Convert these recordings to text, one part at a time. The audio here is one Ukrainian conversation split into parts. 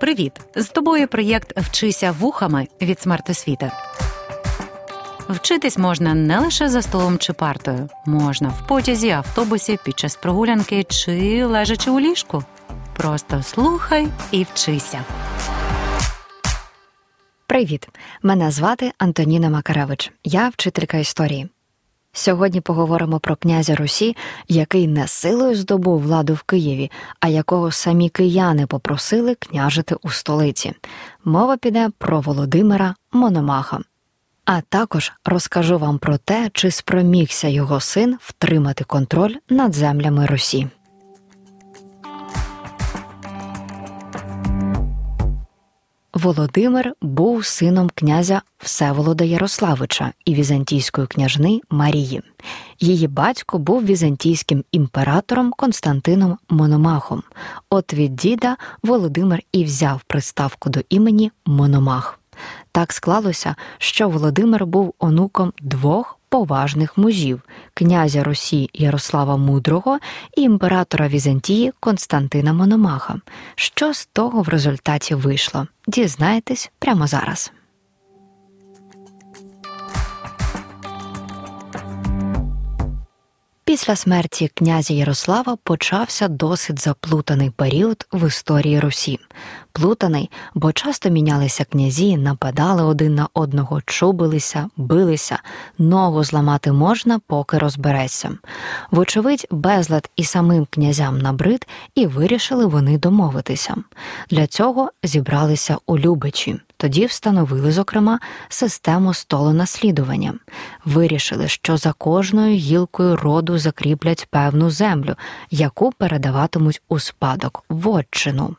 Привіт! З тобою проєкт Вчися вухами від смертосвіти. Вчитись можна не лише за столом чи партою, можна в потязі, автобусі, під час прогулянки чи лежачи у ліжку. Просто слухай і вчися. Привіт! Мене звати Антоніна Макаревич. Я вчителька історії. Сьогодні поговоримо про князя Русі, який не силою здобув владу в Києві, а якого самі кияни попросили княжити у столиці. Мова піде про Володимира Мономаха. А також розкажу вам про те, чи спромігся його син втримати контроль над землями Русі. Володимир був сином князя Всеволода Ярославича і візантійської княжни Марії. Її батько був візантійським імператором Константином Мономахом. От від діда Володимир і взяв приставку до імені Мономах. Так склалося, що Володимир був онуком двох поважних мужів князя Росії Ярослава Мудрого і імператора Візантії Константина Мономаха. Що з того в результаті вийшло? Дізнаєтесь прямо зараз. Після смерті князя Ярослава почався досить заплутаний період в історії Русі. Плутаний, бо часто мінялися князі, нападали один на одного, чубилися, билися, ногу зламати можна, поки розбереться. Вочевидь, безлад і самим князям набрид, і вирішили вони домовитися. Для цього зібралися у Любичі. Тоді встановили, зокрема, систему столонаслідування. Вирішили, що за кожною гілкою роду закріплять певну землю, яку передаватимуть у спадок вотчину.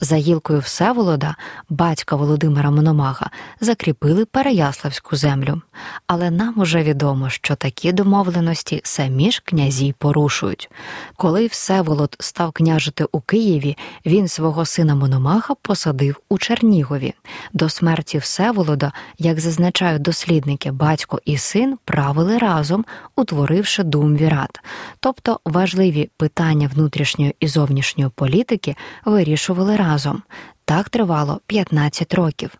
За гілкою Всеволода, батька Володимира Мономаха, закріпили Переяславську землю. Але нам уже відомо, що такі домовленості самі ж князі порушують. Коли Всеволод став княжити у Києві, він свого сина Мономаха посадив у Чернігові. До смерті Всеволода, як зазначають дослідники, батько і син правили разом, утворивши думвірат. Тобто важливі питання внутрішньої і зовнішньої політики вирішували разом разом. Так тривало 15 років.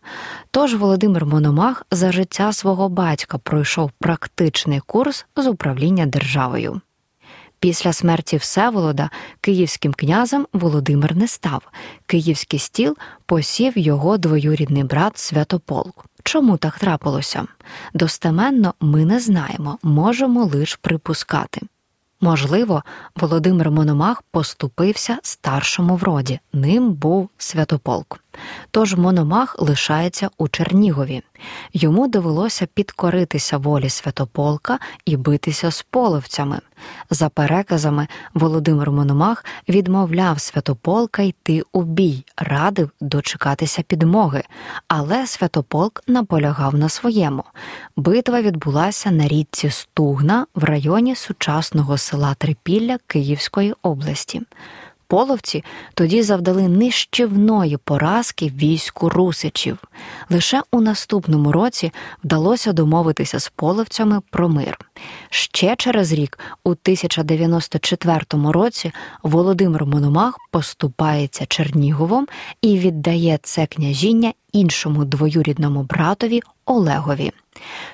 Тож Володимир Мономах за життя свого батька пройшов практичний курс з управління державою. Після смерті Всеволода київським князем Володимир не став. Київський стіл посів його двоюрідний брат Святополк. Чому так трапилося? Достеменно ми не знаємо, можемо лише припускати. Можливо, Володимир Мономах поступився старшому в роді, ним був Святополк. Тож Мономах лишається у Чернігові. Йому довелося підкоритися волі Святополка і битися з половцями. За переказами, Володимир Мономах відмовляв Святополка йти у бій, радив дочекатися підмоги, але Святополк наполягав на своєму. Битва відбулася на річці Стугна в районі сучасного села Трипілля Київської області. Половці тоді завдали нищівної поразки війську русичів. Лише у наступному році вдалося домовитися з половцями про мир. Ще через рік, у 1094 році, Володимир Мономах поступається Черніговом і віддає це княжіння іншому двоюрідному братові Олегові.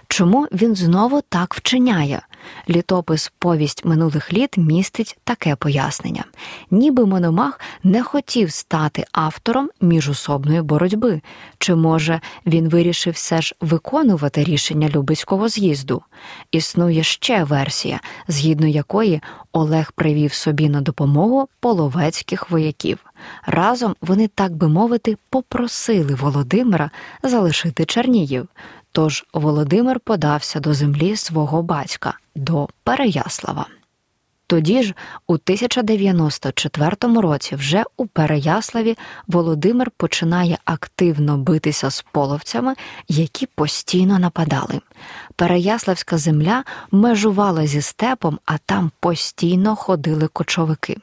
Чому він знову так вчиняє? Літопис Повість минулих літ містить таке пояснення: ніби Мономах не хотів стати автором міжособної боротьби, чи може він вирішив все ж виконувати рішення Любицького з'їзду? Існує ще версія, згідно якої Олег привів собі на допомогу половецьких вояків. Разом вони, так би мовити, попросили Володимира залишити Чернігів. Тож Володимир подався до землі свого батька, до Переяслава. Тоді ж, у 1094 році, вже у Переяславі Володимир починає активно битися з половцями, які постійно нападали. Переяславська земля межувала зі степом, а там постійно ходили кочовики.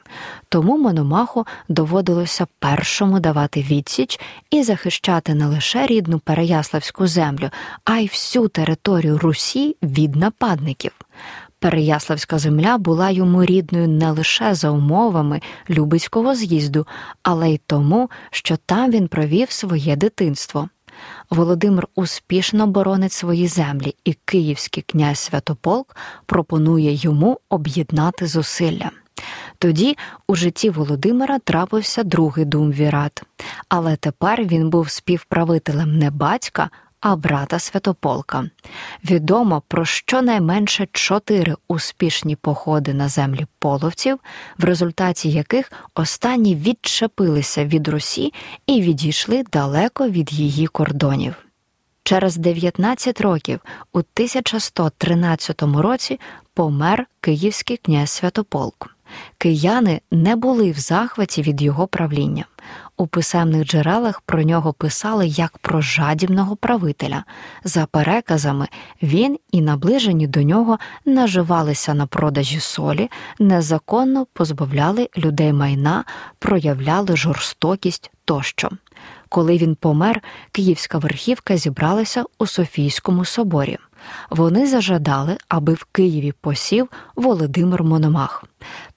Тому Мономаху доводилося першому давати відсіч і захищати не лише рідну Переяславську землю, а й всю територію Русі від нападників. Переяславська земля була йому рідною не лише за умовами Любицького з'їзду, але й тому, що там він провів своє дитинство. Володимир успішно боронить свої землі, і київський князь Святополк пропонує йому об'єднати зусилля. Тоді у житті Володимира трапився другий думвірат, але тепер він був співправителем не батька, а брата Святополка. Відомо про щонайменше чотири успішні походи на землі половців, в результаті яких останні відчепилися від Русі і відійшли далеко від її кордонів. Через 19 років, у 1113 році, помер київський князь Святополк. Кияни не були в захваті від його правління. У писемних джерелах про нього писали як про жадібного правителя. За переказами, він і наближені до нього наживалися на продажі солі, незаконно позбавляли людей майна, проявляли жорстокість тощо. Коли він помер, київська верхівка зібралася у Софійському соборі. Вони зажадали, аби в Києві посів Володимир Мономах.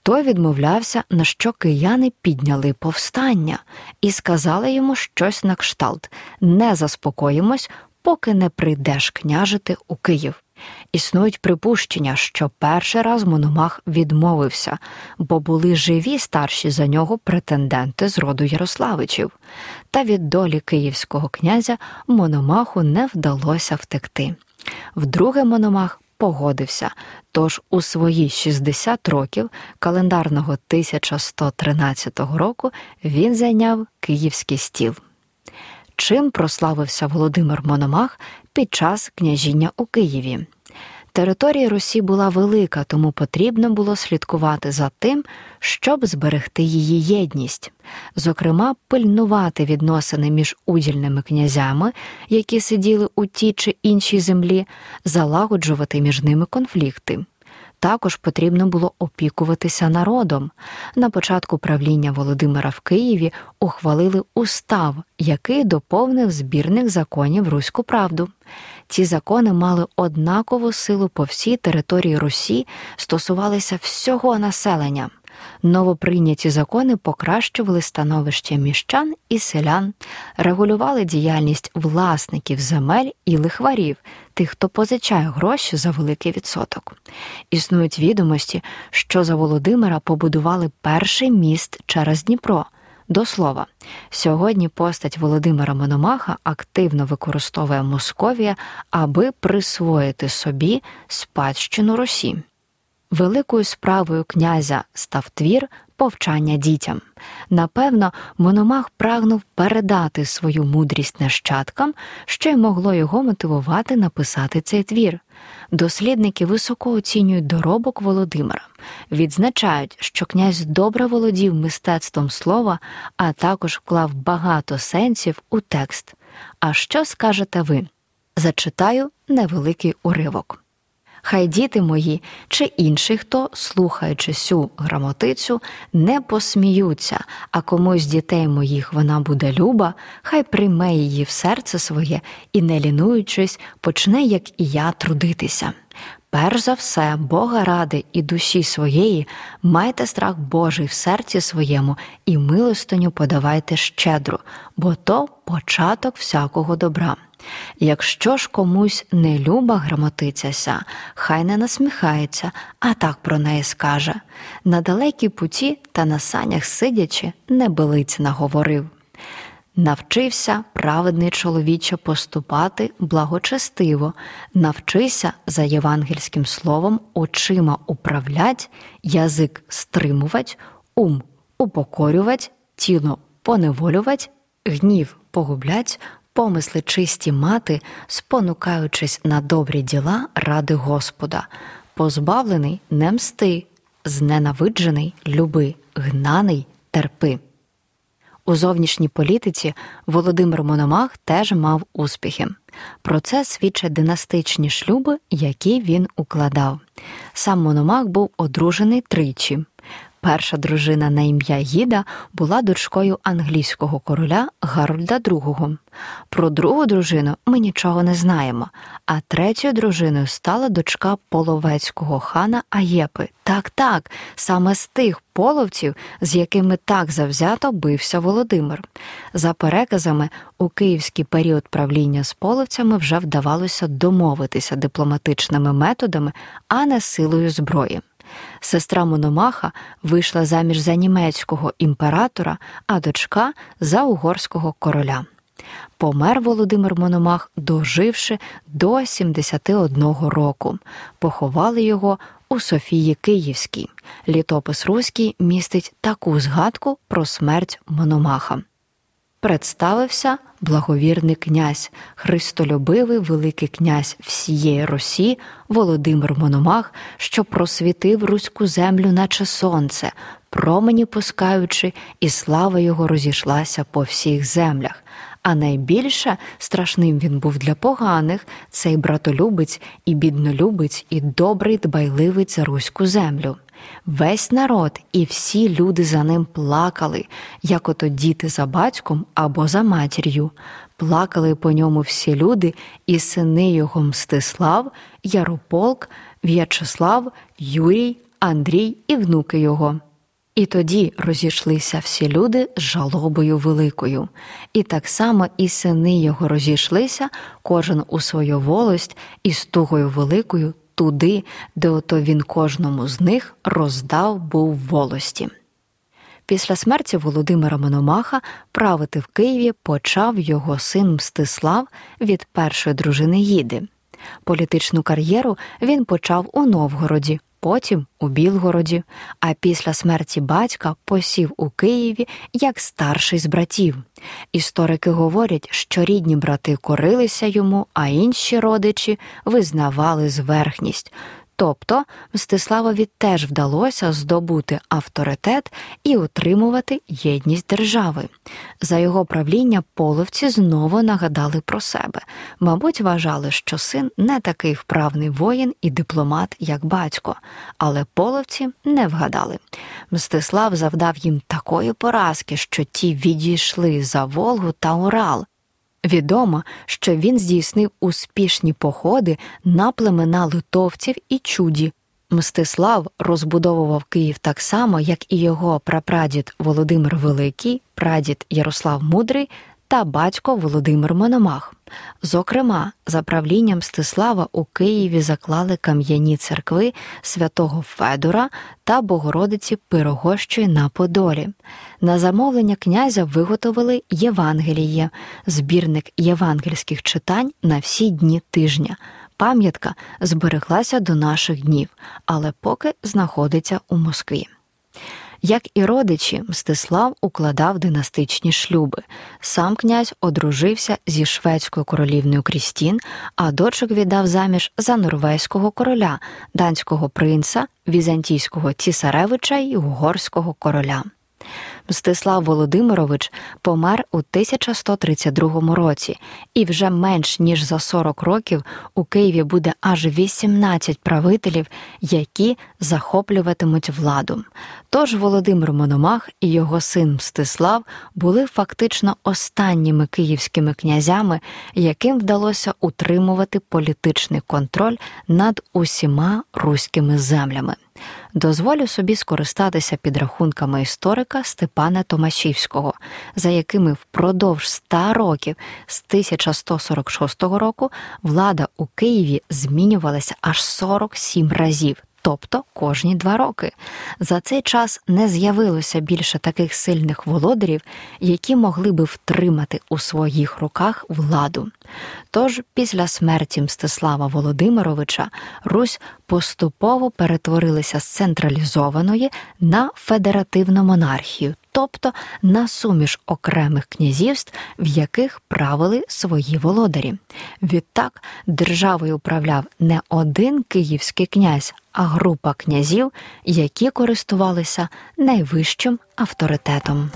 Той відмовлявся, на що кияни підняли повстання, і сказали йому щось на кшталт не заспокоїмось, поки не прийдеш княжити у Київ. Існують припущення, що перший раз Мономах відмовився, бо були живі старші за нього претенденти з роду Ярославичів, та від долі київського князя Мономаху не вдалося втекти. Вдруге Мономах погодився, тож у свої 60 років календарного 1113 року він зайняв київський стіл. Чим прославився Володимир Мономах під час княжіння у Києві? Територія Русі була велика, тому потрібно було слідкувати за тим, щоб зберегти її єдність, зокрема, пильнувати відносини між удільними князями, які сиділи у тій чи іншій землі, залагоджувати між ними конфлікти. Також потрібно було опікуватися народом. На початку правління Володимира в Києві ухвалили устав, який доповнив збірних законів Руську правду. Ці закони мали однакову силу по всій території Русі, стосувалися всього населення. Новоприйняті закони покращували становище міщан і селян, регулювали діяльність власників земель і лихварів, тих, хто позичає гроші за великий відсоток. Існують відомості, що за Володимира побудували перший міст через Дніпро. До слова, сьогодні постать Володимира Мономаха активно використовує Московія, аби присвоїти собі спадщину Русі. Великою справою князя став твір повчання дітям. Напевно, Мономах прагнув передати свою мудрість нащадкам, що й могло його мотивувати написати цей твір. Дослідники високо оцінюють доробок Володимира, відзначають, що князь добре володів мистецтвом слова, а також вклав багато сенсів у текст. А що скажете ви? Зачитаю невеликий уривок. Хай діти мої чи інші хто, слухаючи сю грамотицю, не посміються, а комусь дітей моїх вона буде люба, хай прийме її в серце своє і, не лінуючись, почне, як і я, трудитися. Перш за все, Бога ради і душі своєї, майте страх Божий в серці своєму і милостиню подавайте щедро, бо то початок всякого добра. Якщо ж комусь не люба грамотицяся, хай не насміхається, а так про неї скаже на далекій путі та на санях сидячи, не белиць наговорив. Навчився праведний чоловіче поступати благочестиво, навчися за євангельським словом очима управлять, язик стримувать, ум упокорювать, тіло поневолювать, гнів погублять, помисли чисті мати, спонукаючись на добрі діла ради Господа, позбавлений не мсти, зненавиджений люби, гнаний терпи. У зовнішній політиці Володимир Мономах теж мав успіхи. Про це свідчать династичні шлюби, які він укладав. Сам Мономах був одружений тричі. Перша дружина на ім'я Гіда була дочкою англійського короля Гарольда II. Про другу дружину ми нічого не знаємо, а третьою дружиною стала дочка половецького хана Аєпи. Так, так, саме з тих половців, з якими так завзято бився Володимир. За переказами, у київський період правління з половцями вже вдавалося домовитися дипломатичними методами, а не силою зброї. Сестра Мономаха вийшла заміж за німецького імператора, а дочка за угорського короля. Помер Володимир Мономах, доживши до 71 року. Поховали його у Софії Київській. Літопис Руський містить таку згадку про смерть Мономаха. Представився благовірний князь, христолюбивий Великий князь всієї Русі Володимир Мономах, що просвітив руську землю, наче сонце, промені пускаючи, і слава його розійшлася по всіх землях. А найбільше страшним він був для поганих цей братолюбець і біднолюбець, і добрий дбайливець за руську землю. Весь народ і всі люди за ним плакали, як ото діти за батьком або за матір'ю. Плакали по ньому всі люди, і сини його Мстислав, Ярополк, В'ячеслав, Юрій, Андрій і внуки його. І тоді розійшлися всі люди з жалобою великою, і так само і сини його розійшлися, кожен у свою волость, і з тугою великою туди, де ото він кожному з них роздав був волості. Після смерті Володимира Мономаха правити в Києві почав його син Мстислав від першої дружини Їди. Політичну кар'єру він почав у Новгороді, потім у Білгороді, а після смерті батька посів у Києві як старший з братів. Історики говорять, що рідні брати корилися йому, а інші родичі визнавали зверхність. Тобто Мстиславові теж вдалося здобути авторитет і утримувати єдність держави. За його правління половці знову нагадали про себе, мабуть, вважали, що син не такий вправний воїн і дипломат, як батько, але половці не вгадали. Мстислав завдав їм такої поразки, що ті відійшли за Волгу та Урал. Відомо, що він здійснив успішні походи на племена литовців і чуді. Мстислав розбудовував Київ так само, як і його прапрадід Володимир Великий, прадід Ярослав Мудрий та батько Володимир Мономах. Зокрема, за правлінням Стислава у Києві заклали кам'яні церкви святого Федора та Богородиці Пирогощої на Подолі. На замовлення князя виготовили Євангеліє, збірник євангельських читань на всі дні тижня. Пам'ятка збереглася до наших днів, але поки знаходиться у Москві. Як і родичі, Мстислав укладав династичні шлюби. Сам князь одружився зі шведською королівною Крістін, а дочок віддав заміж за норвезького короля, данського принца, візантійського цісаревича й угорського короля. Мстислав Володимирович помер у 1132 році, і вже менш ніж за 40 років у Києві буде аж 18 правителів, які захоплюватимуть владу. Тож Володимир Мономах і його син Мстислав були фактично останніми київськими князями, яким вдалося утримувати політичний контроль над усіма руськими землями. Дозволю собі скористатися підрахунками історика Степана Томашівського, за якими впродовж ста років з 1146 року влада у Києві змінювалася аж 47 разів тобто кожні два роки. За цей час не з'явилося більше таких сильних володарів, які могли би втримати у своїх руках владу. Тож після смерті Мстислава Володимировича Русь поступово перетворилася з централізованої на федеративну монархію, тобто на суміш окремих князівств, в яких правили свої володарі. Відтак державою управляв не один київський князь, а група князів, які користувалися найвищим авторитетом.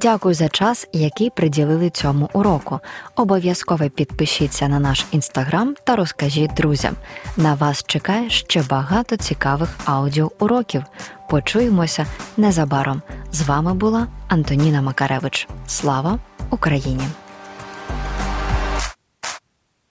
Дякую за час, який приділили цьому уроку. Обов'язково підпишіться на наш інстаграм та розкажіть друзям. На вас чекає ще багато цікавих аудіоуроків. Почуємося незабаром. З вами була Антоніна Макаревич. Слава Україні!